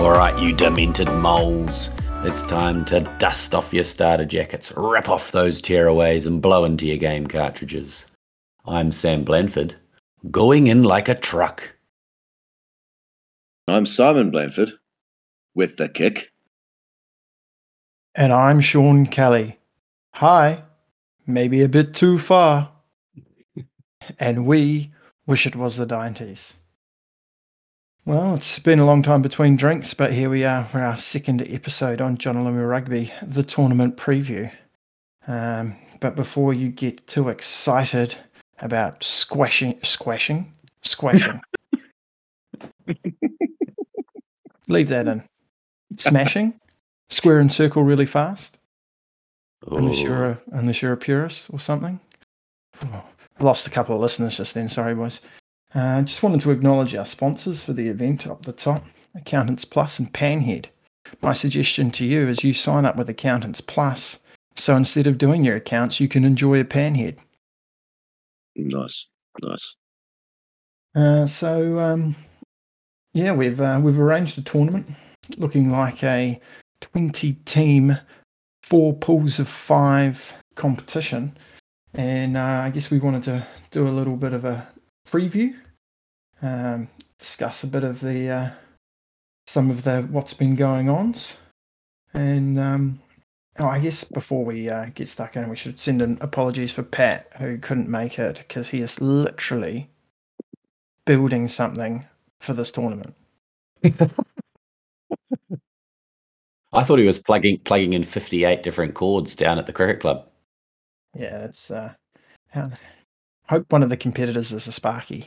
All right, you demented moles. It's time to dust off your starter jackets, rip off those tearaways, and blow into your game cartridges. I'm Sam Blanford, going in like a truck. I'm Simon Blanford with the kick. And I'm Sean Kelly. Hi, maybe a bit too far. and we wish it was the 90s. Well, it's been a long time between drinks, but here we are for our second episode on Jonah Lomu Rugby, the tournament preview. Um, but before you get too excited about squashing, squashing, squashing, leave that in. Smashing, square and circle really fast. Unless you're a, unless you're a purist or something. Oh, I lost a couple of listeners just then. Sorry, boys. Uh, just wanted to acknowledge our sponsors for the event up the top Accountants Plus and Panhead. My suggestion to you is you sign up with Accountants Plus. So instead of doing your accounts, you can enjoy a panhead. Nice, nice. Uh, so um, yeah, we've uh, we've arranged a tournament looking like a twenty team, four pools of five competition, and uh, I guess we wanted to do a little bit of a preview, um, discuss a bit of the uh, some of the what's been going on, and um, oh, I guess before we uh, get stuck in, we should send in apologies for Pat who couldn't make it because he is literally building something for this tournament. I thought he was plugging plugging in 58 different chords down at the cricket club. Yeah, it's. Uh, I hope one of the competitors is a Sparky.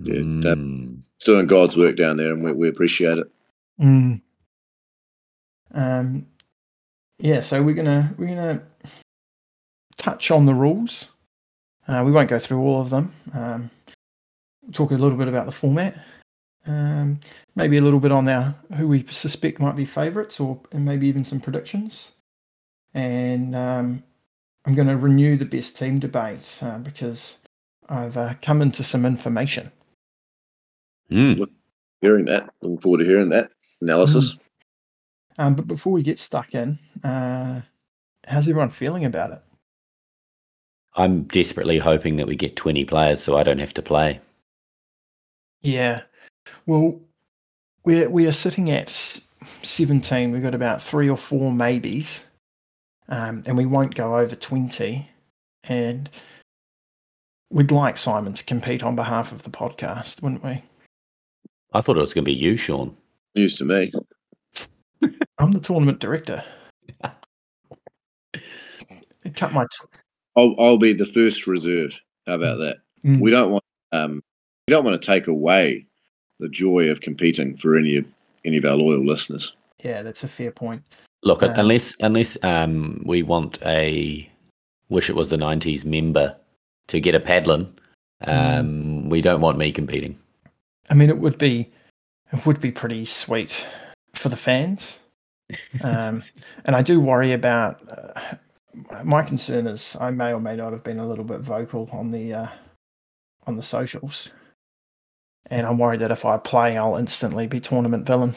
Yeah, mm. it's doing God's work down there, and we, we appreciate it. Mm. Um, yeah, so we're gonna we're gonna touch on the rules. Uh, we won't go through all of them. Um, talk a little bit about the format. Um, maybe a little bit on our who we suspect might be favourites, or and maybe even some predictions. And um, I'm going to renew the best team debate uh, because I've uh, come into some information. Mm. Look, hearing that, looking forward to hearing that analysis. Mm. Um, but before we get stuck in, uh, how's everyone feeling about it? I'm desperately hoping that we get 20 players so I don't have to play. Yeah. Well, we're, we are sitting at 17. We've got about three or four maybes, um, and we won't go over 20. And we'd like Simon to compete on behalf of the podcast, wouldn't we? I thought it was going to be you, Sean. News to me. I'm the tournament director. Cut my. T- I'll, I'll be the first reserve. How about that? Mm. We don't want um, we don't want to take away the joy of competing for any of any of our loyal listeners. Yeah, that's a fair point. Look, um, unless unless um, we want a wish it was the '90s member to get a paddling, mm. um, mm. we don't want me competing. I mean, it would be it would be pretty sweet for the fans, um, and I do worry about. Uh, my concern is I may or may not have been a little bit vocal on the uh, on the socials, and I'm worried that if I play, I'll instantly be tournament villain.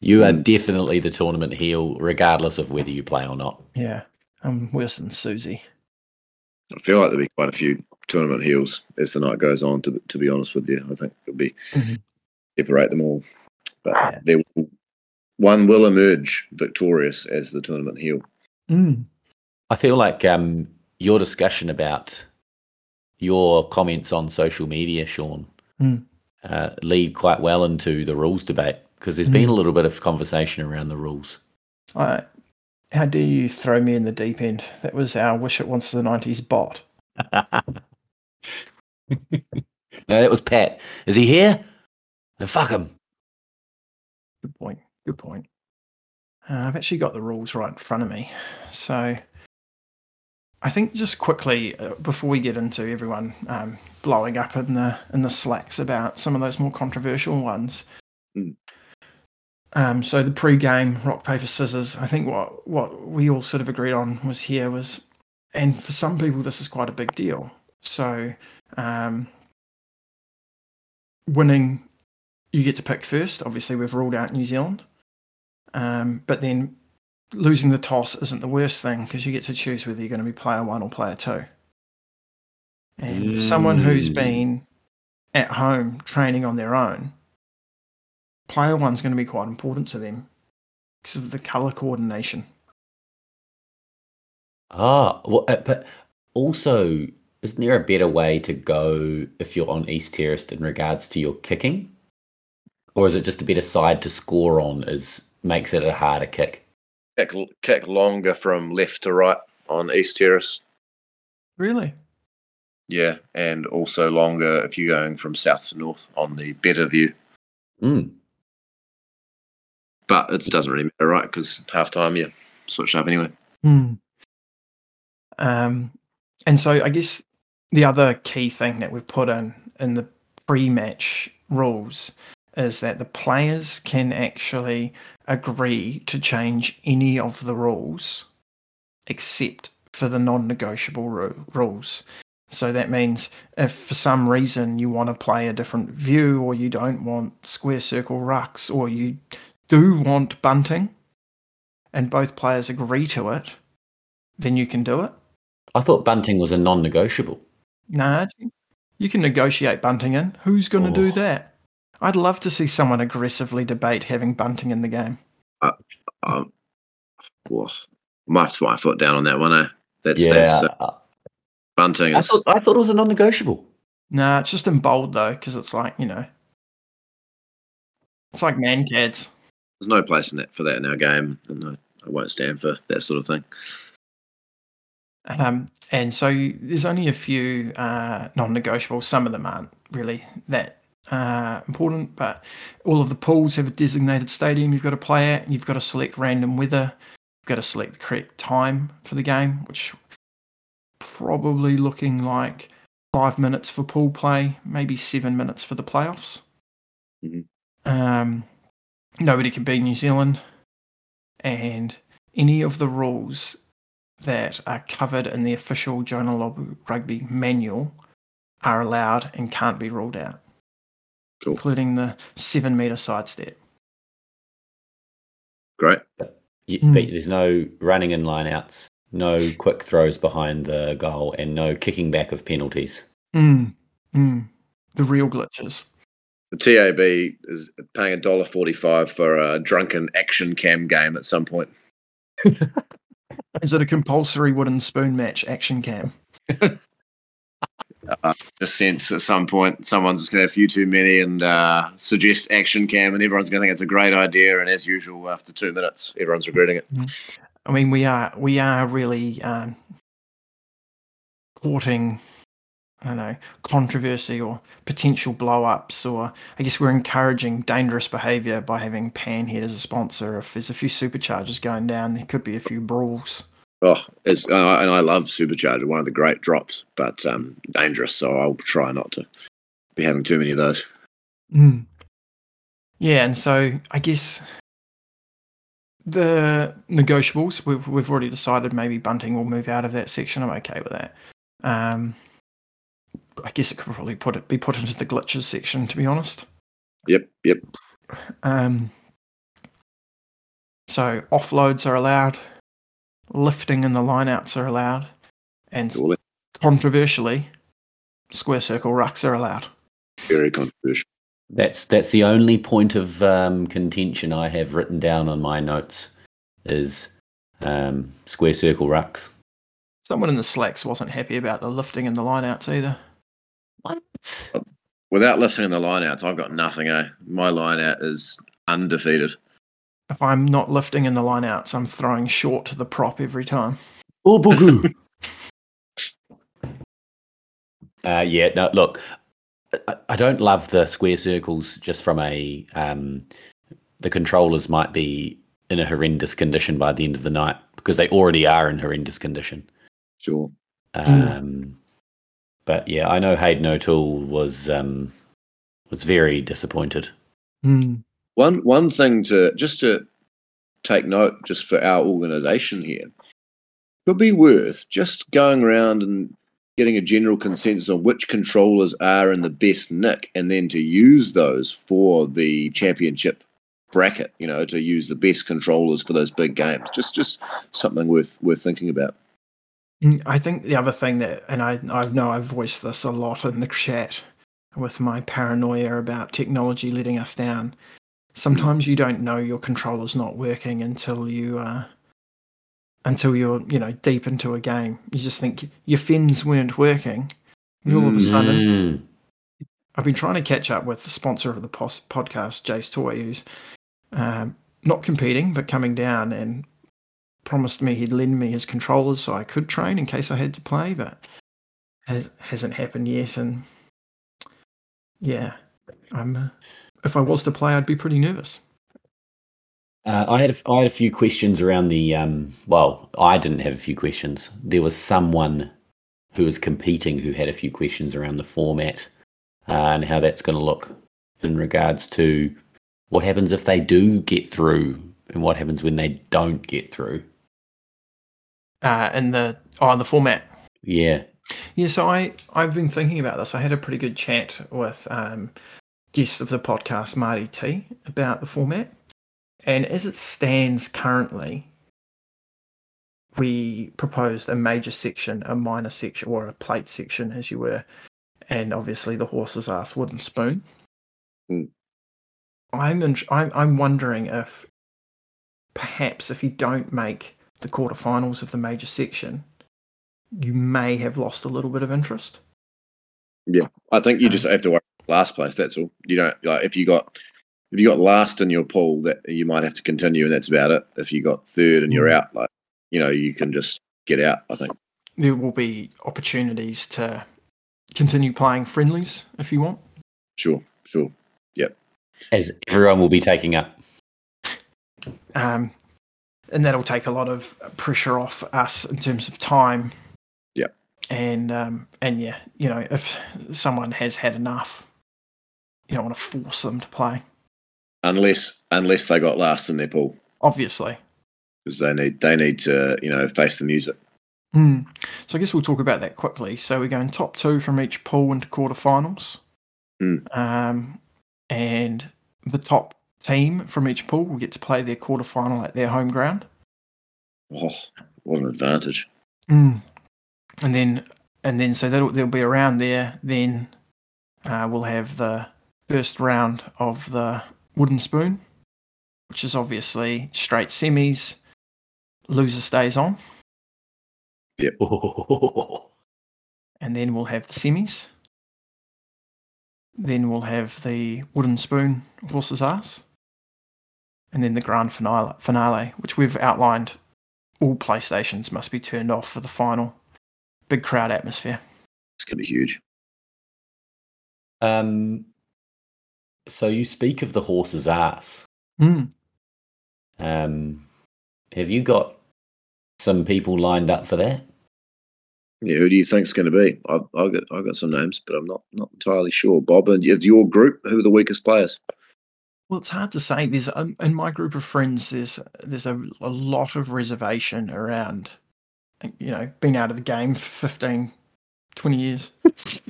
You are definitely the tournament heel, regardless of whether you play or not. Yeah, I'm worse than Susie. I feel like there'll be quite a few tournament heels as the night goes on. To to be honest with you, I think it'll be mm-hmm. separate them all, but yeah. there will, one will emerge victorious as the tournament heel. Mm. I feel like um, your discussion about your comments on social media, Sean, mm. uh, lead quite well into the rules debate because there's mm. been a little bit of conversation around the rules. I, how dare you throw me in the deep end? That was our Wish It Once the 90s bot. no, that was Pat. Is he here? No, fuck him. Good point. Good point. Uh, I've actually got the rules right in front of me. So I think just quickly uh, before we get into everyone um, blowing up in the in the slacks about some of those more controversial ones. Mm. Um, so the pre-game rock paper scissors. I think what what we all sort of agreed on was here was, and for some people this is quite a big deal. So um, winning, you get to pick first. Obviously, we've ruled out New Zealand, um, but then losing the toss isn't the worst thing because you get to choose whether you're going to be player one or player two. And for someone who's been at home training on their own, player one's going to be quite important to them because of the color coordination. Ah, well, uh, but also, isn't there a better way to go if you're on East Terrace in regards to your kicking? Or is it just a better side to score on is makes it a harder kick? Kick, kick longer from left to right on East Terrace. Really? Yeah, and also longer if you're going from south to north on the better view. Mm. But it doesn't really matter, right? Because half time you switch up anyway. Hmm. Um, and so I guess the other key thing that we've put in in the pre-match rules is that the players can actually agree to change any of the rules except for the non-negotiable ru- rules. So that means if for some reason you want to play a different view or you don't want square circle rucks or you do want bunting and both players agree to it, then you can do it. I thought bunting was a non-negotiable. Nah, you can negotiate bunting in. Who's going to do Oh. that? I'd love to see someone aggressively debate having bunting in the game. Um, well, I might have to put my foot down on that one. Eh? That's yeah, that's uh, I- bunting. I thought I thought it was a non-negotiable. Nah, it's just in bold though, because it's like you know, it's like man cads. there's no place in that for that in our game, and I, I won't stand for that sort of thing. Um, and so there's only a few uh, non-negotiables. Some of them aren't really that uh, important, but all of the pools have a designated stadium you've got to play at. You've got to select random weather. You've got to select the correct time for the game, which probably looking like five minutes for pool play, maybe seven minutes for the playoffs. Mhm. Um, nobody can beat New Zealand, and any of the rules that are covered in the official Jonah Lomu Rugby manual are allowed and can't be ruled out, Cool. including the seven meter sidestep. Great. You, Mm. But there's no running in lineouts, no quick throws behind the goal, and no kicking back of penalties. Mm. Mm. The real glitches. The TAB is paying a dollar forty-five for a drunken action cam game at some point. Is it a compulsory wooden spoon match action cam? Uh, just sense at some point someone's just going to have a few too many and uh, suggest action cam, and everyone's going to think it's a great idea. And as usual, after two minutes, everyone's regretting it. I mean, we are we are really um, courting, I don't know, controversy or potential blow ups, or I guess we're encouraging dangerous behaviour by having Panhead as a sponsor. If there's a few superchargers going down, there could be a few brawls. Oh, it's, uh, and I love Supercharger, one of the great drops, but um, dangerous. So I'll try not to be having too many of those. Mm. Yeah, and so I guess the negotiables we've we've already decided maybe Bunting will move out of that section. I'm okay with that. Um, I guess it could probably put it be put into the glitches section. To be honest, Yep, yep. um, so offloads are allowed, lifting and the lineouts are allowed, and All controversially, square circle rucks are allowed. Very controversial. That's that's the only point of um, contention I have written down on my notes is um, square circle rucks. Someone in the slacks wasn't happy about the lifting and the lineouts either. What? Without lifting in the lineouts, I've got nothing. Eh, my lineout is undefeated. If I'm not lifting in the lineouts, I'm throwing short to the prop every time. Oh, bugoo. uh, yeah, no, look, I, I don't love the square circles just from a. Um, the controllers might be in a horrendous condition by the end of the night because they already are in horrendous condition. Sure. Um, but yeah, I know Hayden O'Toole was um, was very disappointed. Mm. One one thing to just to take note, just for our organisation here, could be worth just going around and getting a general consensus on which controllers are in the best nick, and then to use those for the championship bracket. You know, to use the best controllers for those big games. Just just something worth worth thinking about. Mm, I think the other thing that, and I I know I've voiced this a lot in the chat with my paranoia about technology letting us down. Sometimes you don't know your controller's not working until you uh, until you're you know deep into a game. You just think your fins weren't working, and all of a sudden, Mm. I've been trying to catch up with the sponsor of the pos- podcast, Jase Toi, who's um, not competing but coming down and promised me he'd lend me his controllers so I could train in case I had to play, but has, hasn't happened yet. And yeah, I'm. Uh, if I was to play, I'd be pretty nervous. Uh, I had a, I had a few questions around the um. Well, I didn't have a few questions. There was someone who was competing who had a few questions around the format uh, and how that's going to look in regards to what happens if they do get through and what happens when they don't get through. Uh, and the oh, the format. Yeah. Yeah, so I I've been thinking about this. I had a pretty good chat with um, guest of the podcast Marty T about the format, and as it stands currently, we proposed a major section, a minor section, or a plate section, as you were, and obviously the horse's ass wooden spoon. Hmm. I'm, in, I'm I'm wondering if perhaps if you don't make the quarterfinals of the major section, you may have lost a little bit of interest. Yeah, I think you just have to worry last place. That's all. You don't like if you got if you got last in your pool, that you might have to continue, and that's about it. If you got third and you're out, like you know, you can just get out. I think. There will be opportunities to continue playing friendlies if you want. Sure, sure. Yep. As everyone will be taking up. Um, and that'll take a lot of pressure off us in terms of time. Yeah. And um, and yeah, you know, if someone has had enough, you don't want to force them to play. Unless unless they got last in their pool, Obviously. because they need they need to you know face the music. Hmm. So I guess we'll talk about that quickly. So we're going top two from each pool into quarterfinals. Hmm. Um, and the top team from each pool will get to play their quarterfinal at their home ground. Oh, what an advantage! Mm. And then, and then, so that'll they'll be around there. Then uh, we'll have the first round of the wooden spoon, which is obviously straight semis. Loser stays on, and then we'll have the semis. Then we'll have the wooden spoon horse's ass, and then the grand finale, finale, which we've outlined. All PlayStations must be turned off for the final. Big crowd atmosphere. It's gonna be huge. Um, so you speak of the horse's ass. Mm. Um, have you got some people lined up for that? Yeah, who do you think's going to be? I've, I've got I've got some names, but I'm not not entirely sure. Bob, and of your group, who are the weakest players? Well, it's hard to say. There's um, in my group of friends. There's there's a, a lot of reservation around. You know, being out of the game for 15, 20 years.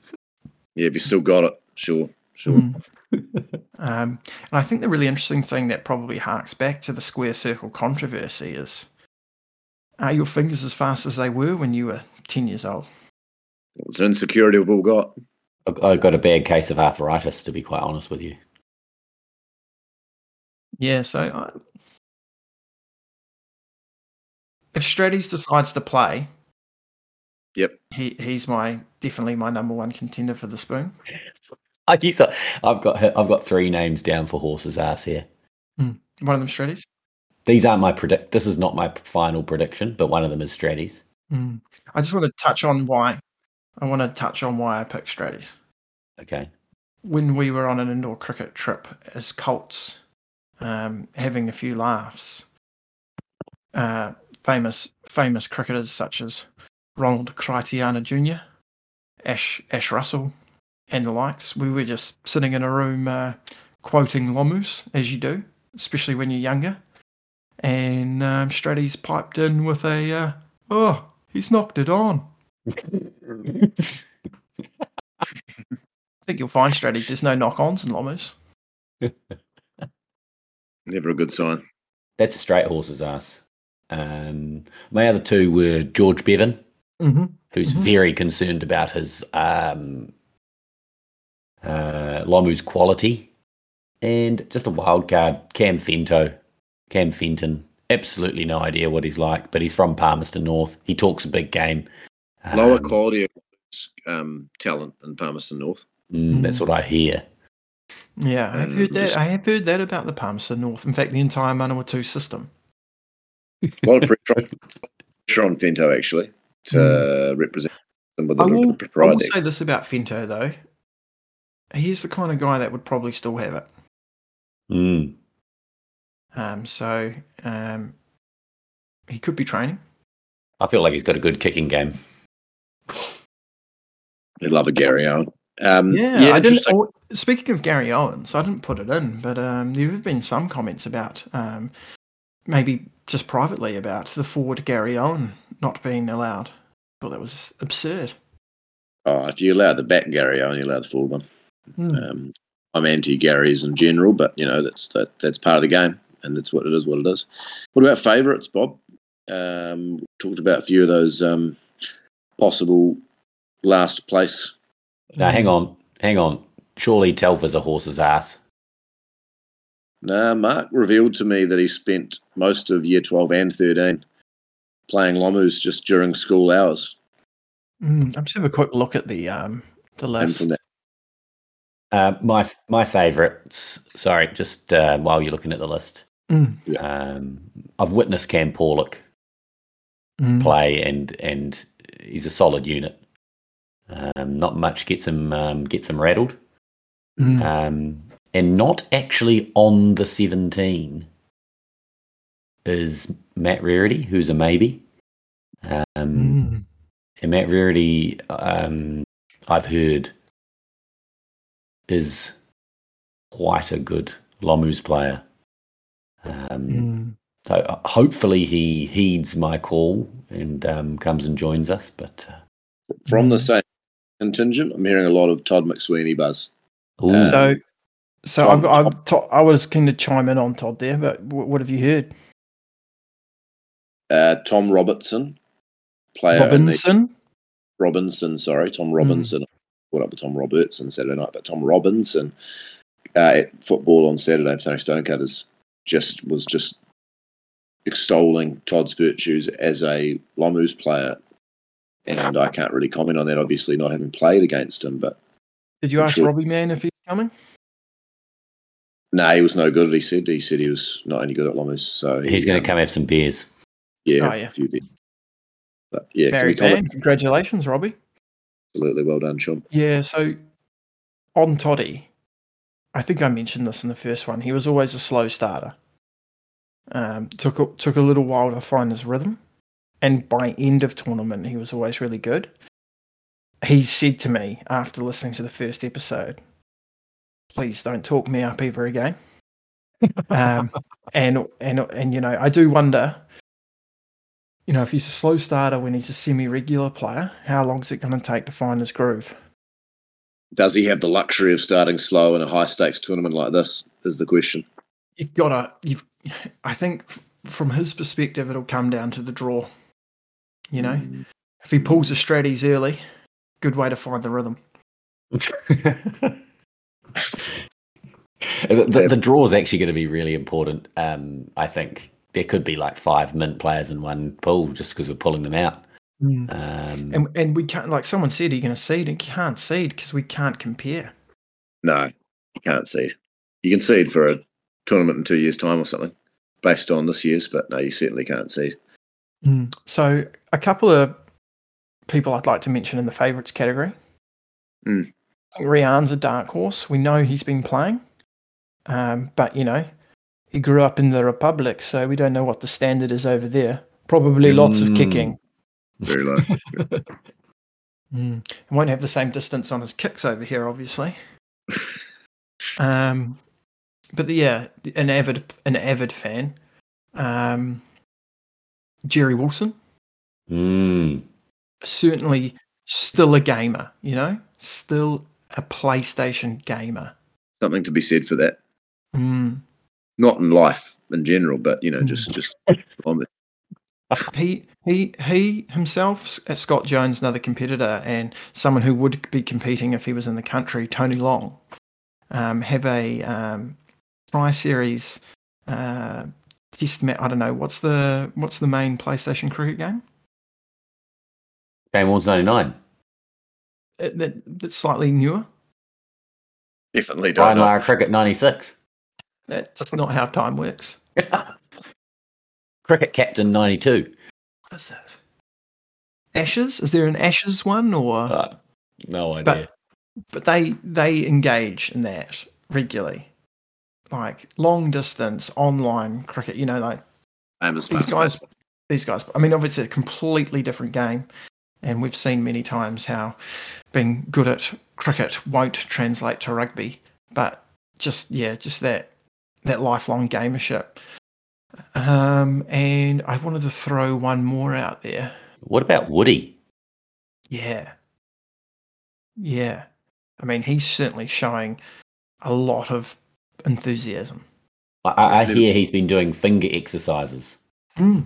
Yeah, if you still got it, sure, sure. Mm. Um, and I think the really interesting thing that probably harks back to the square circle controversy is: Are your fingers as fast as they were when you were ten years old? It's an insecurity we've all got. I- I've got a bad case of arthritis, to be quite honest with you. Yeah. So, I, if Stratis decides to play, Yep. he he's my definitely my number one contender for the spoon. I guess I- I've got I've got three names down for horse's ass here. One of them Stratis. These aren't my predict. This is not my final prediction, but one of them is Stratis. Mm. I just want to touch on why. I want to touch on why I picked Stratis. Okay. When we were on an indoor cricket trip as Colts, um, having a few laughs, uh, famous famous cricketers such as Ronald Critiana Jr., Ash Ash Russell, and the likes. We were just sitting in a room uh, quoting Lomus, as you do, especially when you're younger. And um, Stratty's piped in with a, uh, oh, he's knocked it on. I think you'll find Stratty's, there's no knock ons in Lomus. Never a good sign. That's a straight horse's ass. Um, my other two were George Bevan, Mm-hmm. who's Mhm. very concerned about his um, uh, Lomu's quality, and just a wild card, Cam Fento. Cam Fenton, absolutely no idea what he's like, but he's from Palmerston North. He talks a big game. Lower Um, quality of um, talent in Palmerston North. mm, That's what I hear. Yeah, I've Um, heard that. just- I have heard that about the Palmerston North. In fact, the entire Manawatu system. A lot of pressure on, pressure on Fento actually to represent them with I a will, little I bit of will say this about Fento though. He's the kind of guy that would probably still have it. Mm. Um, so um, he could be training. I feel like he's got a good kicking game. They love a Gary Owen. Um, Yeah, yeah, I didn't. interesting. oh, speaking of Gary Owens, I didn't put it in, but um, there have been some comments about um, maybe just privately about the forward Gary Owen not being allowed. I thought that was absurd. Oh, if you allow the back Gary Owen, you allow the forward one. Hmm. Um, I'm anti Garys in general, but you know that's that, that's part of the game, and that's what it is. What it is. What about favourites, Bob? Um, talked about a few of those um, possible last place. Now, hang on, hang on. Surely Telfer's a horse's ass. Nah, Mark revealed to me that he spent most of year 12 and 13 playing Lomus just during school hours. Mm, I'm just have a quick look at the um, the And list. from that, Uh, my my favourites. Sorry, just uh, while you're looking at the list, Mm, um, I've witnessed Cam Porlock mm. play, and and he's a solid unit. Um, not much gets him um, gets him rattled, Mm. um, and not actually on the seventeen is Matt Rarity, who's a maybe. Um, Mm. And Matt Rarity, um, I've heard, is quite a good Lomus player. Um, Mm. So uh, hopefully he heeds my call and um, comes and joins us. But uh, from the same contingent, I'm hearing a lot of Todd McSweeney buzz. ooh, Uh, So, so Tom- I've, I've to- I was keen to chime in on Todd there, but w- what have you heard? Uh, Tom Robertson, player in the- Robinson. Robinson, sorry, Tom Robinson. Caught up with Tom Robertson Saturday night, but Tom Robinson uh, at football on Saturday, Tony Stonecutters just was just extolling Todd's virtues as a Lomus player. And I can't really comment on that, obviously, not having played against him. But Did you I'm ask sure- Robbie Man if he's coming? no, he was no good. He said he said he was not any good at Lomus. So he, he's going um, to come have some beers. Yeah, Oh, a yeah. few bits. But yeah, can Barry we comment? Congratulations, Robbie. Absolutely well done, Sean. Yeah, so on Toddy, I think I mentioned this in the first one. He was always a slow starter. Um, took a, took a little while to find his rhythm, and by end of tournament, he was always really good. He said to me after listening to the first episode, "Please don't talk me up ever again." um, and and and you know, I do wonder. You know, if he's a slow starter when he's a semi-regular player, how long is it going to take to find his groove? Does he have the luxury of starting slow in a high stakes tournament like this? Is the question. you've got to you've i think f- from his perspective it'll come down to the draw you know if he pulls the strategies early good way to find the rhythm the, the, the draw is actually going to be really important. Um, I think there could be like five mint players in one pool just because we're pulling them out. Um, and and we can't like someone said you're going to seed and you can't seed because we can't compare No, you can't seed. You can seed for a tournament in two years' time or something, based on this year's, but no, you certainly can't seed. so a couple of people i'd like to mention in the favourites category Mm. I think Rian's a dark horse we know he's been playing um, but you know he grew up in the republic so we don't know what the standard is over there probably lots of Mm. kicking very low. Mm. He won't have the same distance on his kicks over here, obviously. um, but the, yeah, an avid an avid fan. Um, Jerry Wilson, Mm. certainly still a gamer. You know, still a PlayStation gamer. Something to be said for that. Mm. Not in life in general, but you know, Mm. just just on the He he he himself, Scott Jones, another competitor, and someone who would be competing if he was in the country, Tony Long, um, have a um, tri series uh, test match. I don't know what's the what's the main PlayStation cricket game. Shane Warne 99. It, that, that's slightly newer. definitely don't Brian know. Lara Cricket 96. That's not how time works. Cricket Captain 92. What is that? Ashes? Is there an Ashes one or? Uh, no idea. But but they they engage in that regularly, like long distance online cricket. You know, like Famous these fast guys, pace. these guys. I mean, obviously, it's a completely different game, and we've seen many times how being good at cricket won't translate to rugby. But just yeah, just that that lifelong gamership. Um, and I wanted to throw one more out there. what about Woody? Yeah. Yeah. I mean, he's certainly showing a lot of enthusiasm. I, I I hear he's been doing finger exercises. Mm.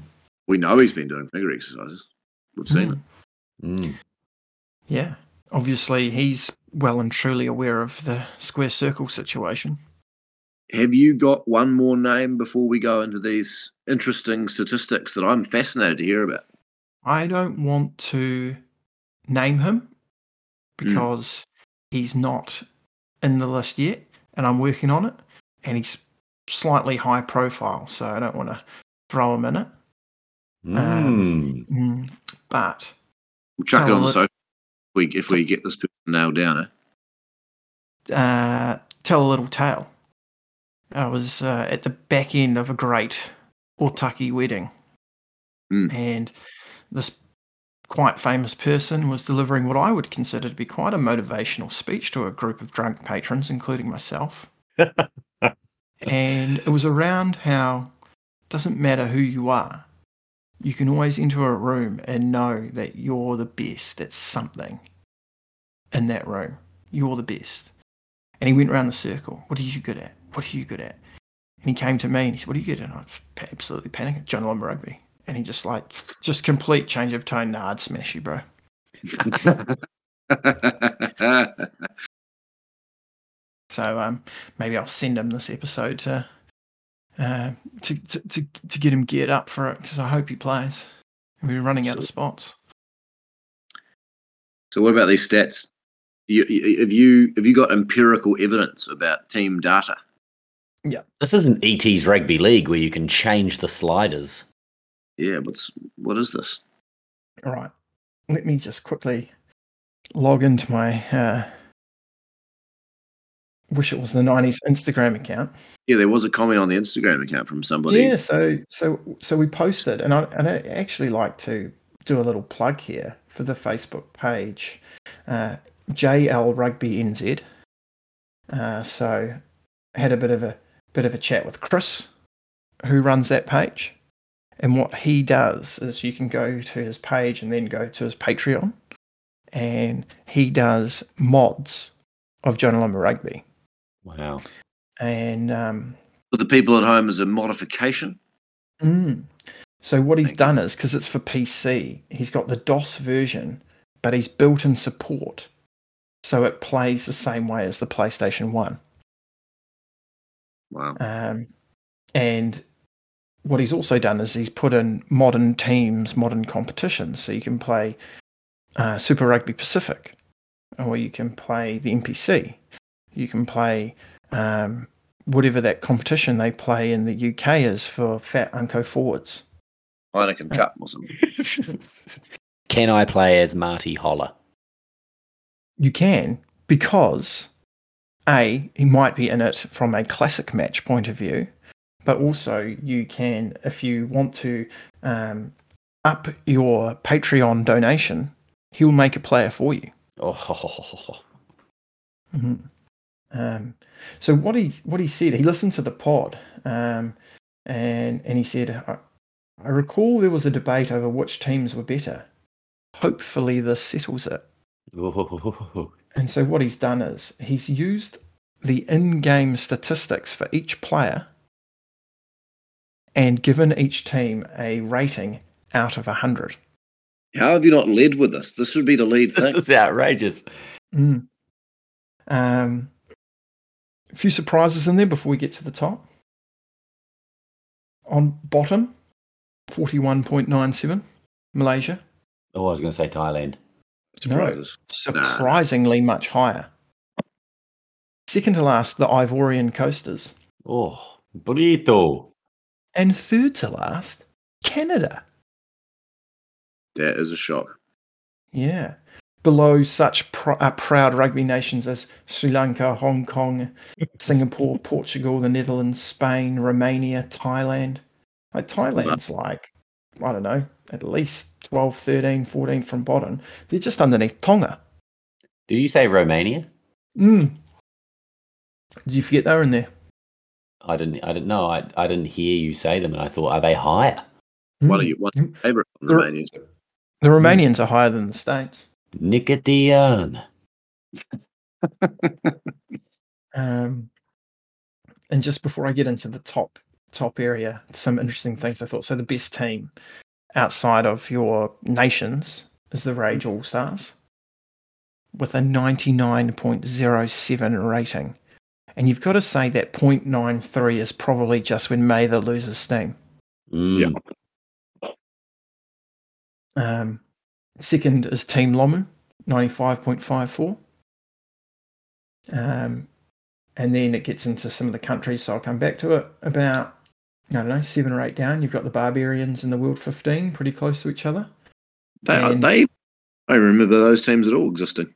We know he's been doing finger exercises. We've seen it. Mm. Yeah. Obviously, he's well and truly aware of the square circle situation. Have you got one more name before we go into these interesting statistics that I'm fascinated to hear about? I don't want to name him because he's not in the list yet, and I'm working on it, and he's slightly high profile, so I don't want to throw him in it. Mm. Mm. But We'll chuck it on the look- sofa if we, if we get this person nailed down. Eh? uh, tell a little tale. I was uh, at the back end of a great Otaki wedding, Mm. and this quite famous person was delivering what I would consider to be quite a motivational speech to a group of drunk patrons, including myself. and it was around how it doesn't matter who you are, you can always enter a room and know that you're the best at something in that room. You're the best. And he went around the circle. What are you good at? What are you good at? And he came to me and he said, What are you good at? And I was absolutely panicking. Jonah Lomu Rugby. And he just like, just complete change of tone. Nah, I'd smash you, bro. So um, maybe I'll send him this episode to, uh, to, to, to, to get him geared up for it because I hope he plays. We're running out of spots. so, what about these stats? You, you, have you have you got empirical evidence about team data? This isn't ET's rugby league where you can change the sliders. Yeah, what's what is this? All right. Let me just quickly log into my uh, wish it was the 90s Instagram account. Yeah, there was a comment on the Instagram account from somebody. Yeah, so so so we posted, and I and I actually like to do a little plug here for the Facebook page, uh, JL Rugby NZ. Uh, so had a bit of a bit of a chat with Chris, who runs that page, and what he does is you can go to his page and then go to his Patreon, and he does mods of Jonah Lomu Rugby, Wow. And um, For the people at home, as a modification. Mm. So what he's Thank done is because it's for PC, he's got the DOS version, but he's built in support, so it plays the same way as the PlayStation One. Wow. Um, and what he's also done is he's put in modern teams, modern competitions, so you can play uh, Super Rugby Pacific, or you can play the NPC, you can play um, whatever that competition they play in the UK is for Fat Unco forwards. Heineken Cup or something. Can I play as Marty Holler? You can because a he might be in it from a classic match point of view, but also you can if you want to um, up your Patreon donation, he'll make a player for you. Oh, hmm Um, so what he what he said, he listened to the pod, um, and and he said, I, I recall there was a debate over which teams were better. Hopefully, this settles it. oh. And so what he's done is he's used the in-game statistics for each player and given each team a rating out of 100. How have you not led with this? This should be the lead This is outrageous. Mm. Um, a few surprises in there before we get to the top. On bottom, 41.97, Malaysia. Oh, I was going to say Thailand. Surprises. Surprisingly much higher. Second to last, the Ivorian Coasters. Oh, burrito. And third to last, Canada. That is a shock. Yeah. Below such pr- uh, proud rugby nations as Sri Lanka, Hong Kong, Singapore, Portugal, the Netherlands, Spain, Romania, Thailand. Like Thailand's like, I don't know, at least 12, 13, 14 from bottom. They're just underneath Tonga. Do you say Romania? Mm. Did you forget they were in there? I didn't. I didn't know. I, I didn't hear you say them, and I thought, are they higher? One Mm. of you, one of your favourite The- Romanians. The Romanians are higher than the States. Nicodian. Um, and just before I get into the top top area, some interesting things I thought. So the best team outside of your nations is the Rage All Stars with a 99.07 rating. And you've got to say that 0.93 is probably just when Mather loses steam. Mm. Um, second is Team Lomu, 95.54. Um, and then it gets into some of the countries, so I'll come back to it. About, I don't know, seven or eight down, you've got the Barbarians and the World 15 pretty close to each other. They, are they, I remember those teams at all existing.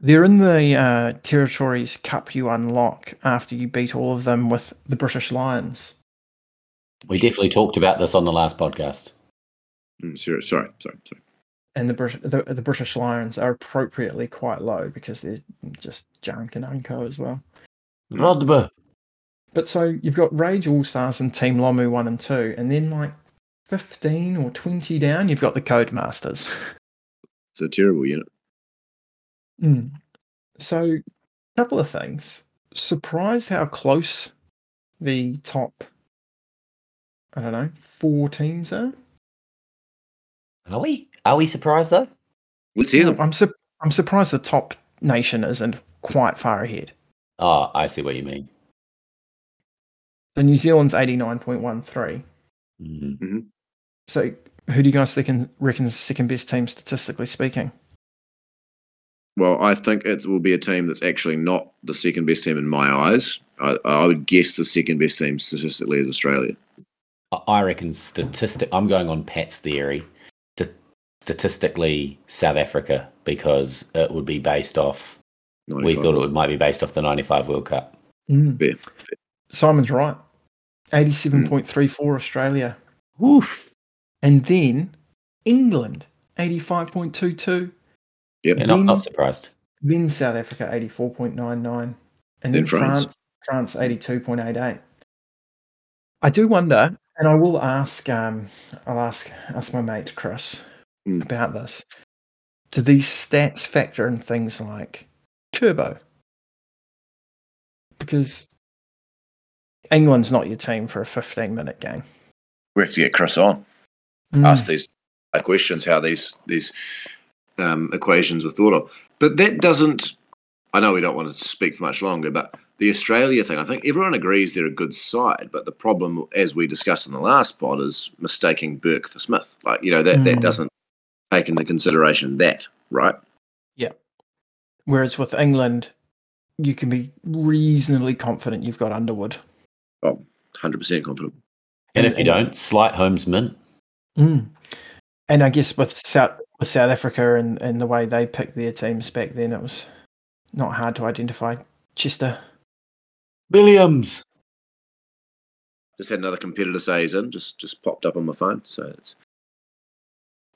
They're in the uh, Territories Cup you unlock after you beat all of them with the British Lions. We definitely talked about this on the last podcast. Mm, sorry, sorry, sorry, sorry. And the, Brit- the the British Lions are appropriately quite low because they're just junk and unco as well. Rodber. But so you've got Rage All Stars and Team Lomu one and two, and then like fifteen or twenty down, you've got the Codemasters. It's a terrible unit. Mm. So, a couple of things. Surprised how close the top, I don't know, four teams are. Are we? Are we surprised though? Let's hear them. I'm su- I'm surprised the top nation isn't quite far ahead. Oh, I see what you mean. So New Zealand's eighty nine point one three. Mm. So who do you guys think reckon is the second best team statistically speaking? Well, I think it will be a team that's actually not the second best team in my eyes. I, I would guess the second best team statistically is Australia. I- I reckon statistic. I'm going on Pat's theory. St- statistically, South Africa because it would be based off. We thought it would, might be based off the '95 World Cup. Fair. Simon's right. Eighty seven point three four Australia. Woof. And then England, 85.22. Yep. Yeah, not, Then- not surprised. Then South Africa, 84.99. And then Then France. France, France 82.88. I do wonder, and I will ask, um, I'll ask, ask my mate Chris Hmm. about this. Do these stats factor in things like turbo? Because England's not your team for a 15 minute game. We have to get Chris on. Mm. Ask these questions how these these um, equations were thought of. But that doesn't. I know we don't want to speak for much longer, but the Australia thing, I think everyone agrees they're a good side. But the problem, as we discussed in the last pod, is mistaking Burke for Smith. Like you know that that Mm. doesn't take into consideration that, right? Yeah. Whereas with England, you can be reasonably confident you've got Underwood. Oh, 100% confident. And if you don't, slight Holmes mint. Mm. And I guess with South with South Africa and, and the way they picked their teams back then, it was not hard to identify Chester. Williams. Just had another competitor say he's in. Just just popped up on my phone. So it's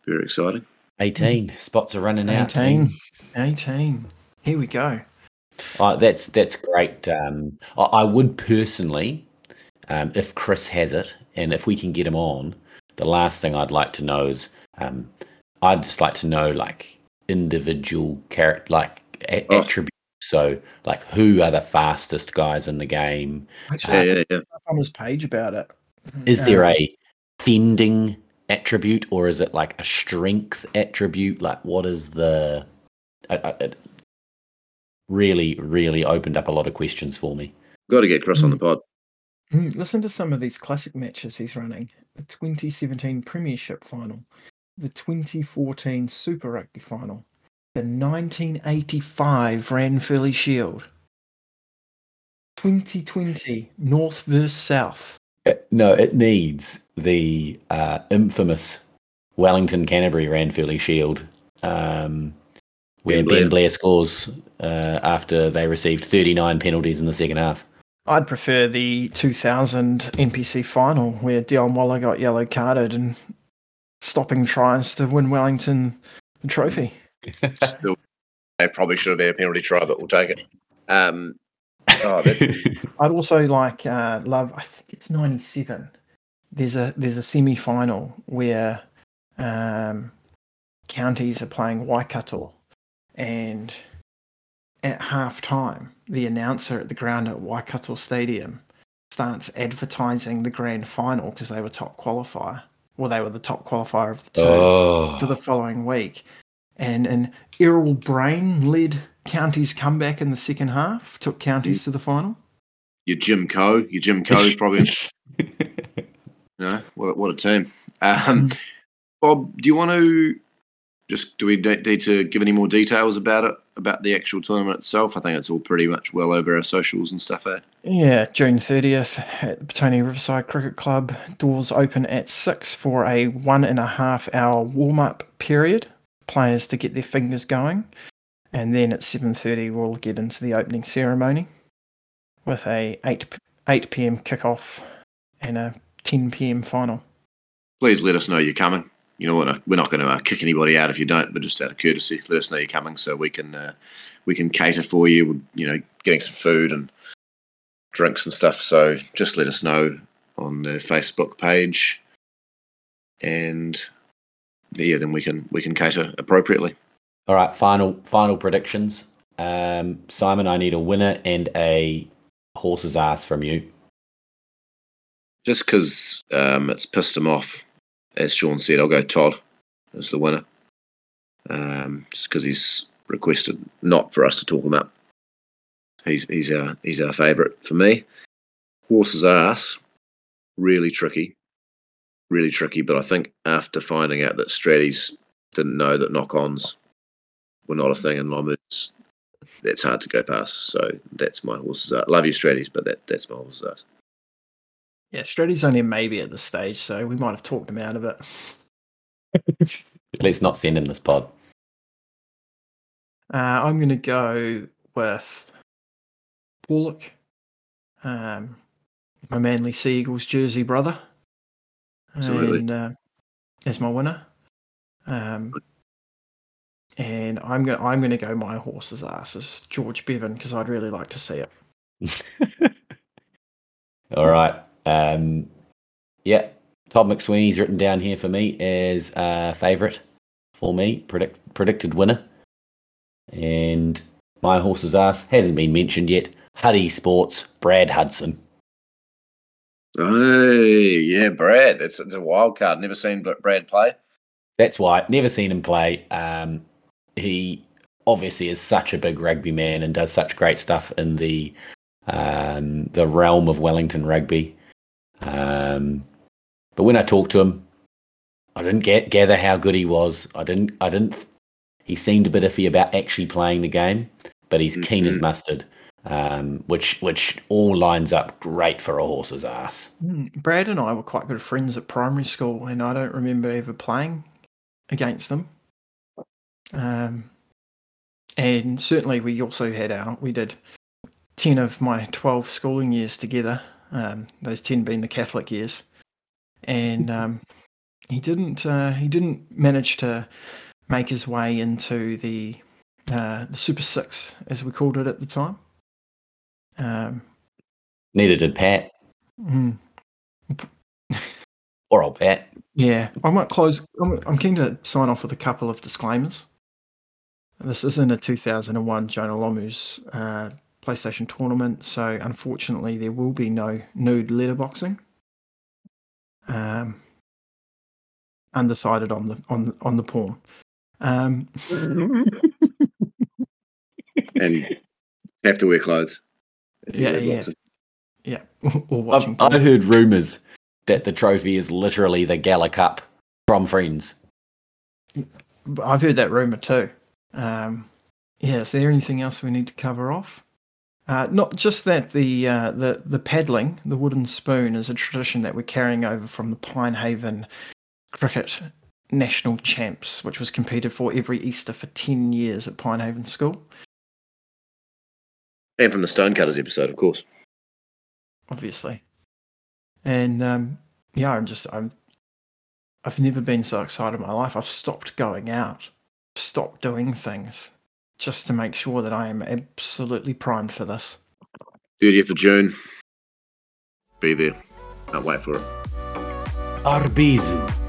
Very exciting. 18 spots are running out. 18. 18. Here we go. Oh, that's that's great. Um, I, I would personally, um, if Chris has it, and if we can get him on, the last thing I'd like to know is, um, I'd just like to know like individual character, like a- Oh. attributes. So, like, who are the fastest guys in the game? Actually, Yeah, there's yeah, yeah. on his page about it. Is there Uh, a fending attribute, or is it like a strength attribute? Like, what is the? I, I, it really, really opened up a lot of questions for me. Got to get Chris on the pod. Mm, Listen to some of these classic matches he's running. The 2017 Premiership final, the 2014 Super Rugby final, the 1985 Ranfurly Shield, 2020 North versus South. Uh, No, it needs the uh, infamous Wellington Canterbury Ranfurly Shield, um, where Ben Ben Blair. Blair, scores uh, after they received 39 penalties in the second half. I'd prefer the 2000 NPC final where Dion Waller got yellow carded and stopping tries to win Wellington the trophy. Still, it probably should have been a penalty try, but we'll take it. Um, oh, that's I'd also like uh, love. I think it's ninety seven. There's a there's a semi final where um, counties are playing Waikato, and at half time, the announcer at the ground at Waikato Stadium starts advertising the grand final because they were top qualifier. Well, they were the top qualifier of the two oh, for the following week. And an Errol Brain led counties comeback in the second half, took counties to the final. your Jim Coe. Your Jim Coe's probably, you know, what, a- what a team. Um, Bob, do you want to just, do we need to give any more details about it, about the actual tournament itself? I think it's all pretty much well over our socials and stuff, eh? Yeah, June 30th at the Petone Riverside Cricket Club. Doors open at 6 for a one and a half hour warm up period. Players to get their fingers going. And then at 7.30 we'll get into the opening ceremony with a 8, p- 8 p.m. kickoff and a 10 p.m. final. Please let us know you're coming. You know what? We're not going to uh, kick anybody out if you don't, but just out of courtesy, let us know you're coming so we can uh, we can cater for you. with, You know, getting some food and drinks and stuff. So just let us know on the Facebook page, and yeah, then we can we can cater appropriately. All right, final final predictions. Um, Simon, I need a winner and a horse's ass from you. Just because um, it's pissed him off, as Sean said, I'll go Todd as the winner. Um, just because he's requested not for us to talk him up. He's he's our he's our favourite for me. Horse's ass, really tricky, really tricky. But I think after finding out that Stratties didn't know that knock-ons were not a thing in Lombards, that's hard to go past. So that's my horse's ass. Love you, Stratties, but that that's my horse's ass. Yeah, Stratty's only a maybe at this stage, so we might have talked him out of it. Let's not send him this pod. Uh, I'm going to go with Pollock, um, my Manly Seagulls jersey brother, Absolutely. and uh, as my winner. Um, and I'm going I'm going to go my horse's ass as George Bevan because I'd really like to see it. All right. Um, yeah, Todd McSweeney's written down here for me as a favourite for me, predict, predicted winner. And my horse's ass hasn't been mentioned yet. Huddy Sports, Brad Hudson. Hey, yeah, Brad. It's, it's a wild card. Never seen Brad play. That's why. Never seen him play. Um, he obviously is such a big rugby man and does such great stuff in the um, the realm of Wellington rugby. Um, but when I talked to him, I didn't get gather how good he was. I didn't. I didn't. He seemed a bit iffy about actually playing the game, but he's keen as Mhm. mustard, um, which which all lines up great for a horse's ass. Mm, Brad and I were quite good friends at primary school, and I don't remember ever playing against them. Um, and certainly, we also had our we did ten of my twelve schooling years together. Um, those ten being the Catholic years, and um, he didn't uh, he didn't manage to make his way into the uh, the Super Six as we called it at the time. Um, Neither did Pat mm, or old Pat. yeah, I might close. I'm, I'm keen to sign off with a couple of disclaimers. This isn't a 2001 Jonah Lomu's uh, PlayStation tournament, so unfortunately there will be no nude letterboxing. Um, undecided on the on on the porn. Um, and have to wear clothes. Yeah, yeah. yeah, or watching. I've, I porn. heard rumours that the trophy is literally the Geller Cup from Friends. I've heard that rumor too. Um, yeah, is there anything else we need to cover off? Uh, not just that the uh, the the paddling, the wooden spoon, is a tradition that we're carrying over from the Pinehaven Cricket National Champs, which was competed for every Easter for ten years at Pinehaven School. And from the Stonecutters episode, of course. obviously. And um, yeah, I'm just I'm I've never been so excited in my life. I've stopped going out, stopped doing things, just to make sure that I am absolutely primed for this. 30th of June. Be there. Can't wait for it. Arbizu.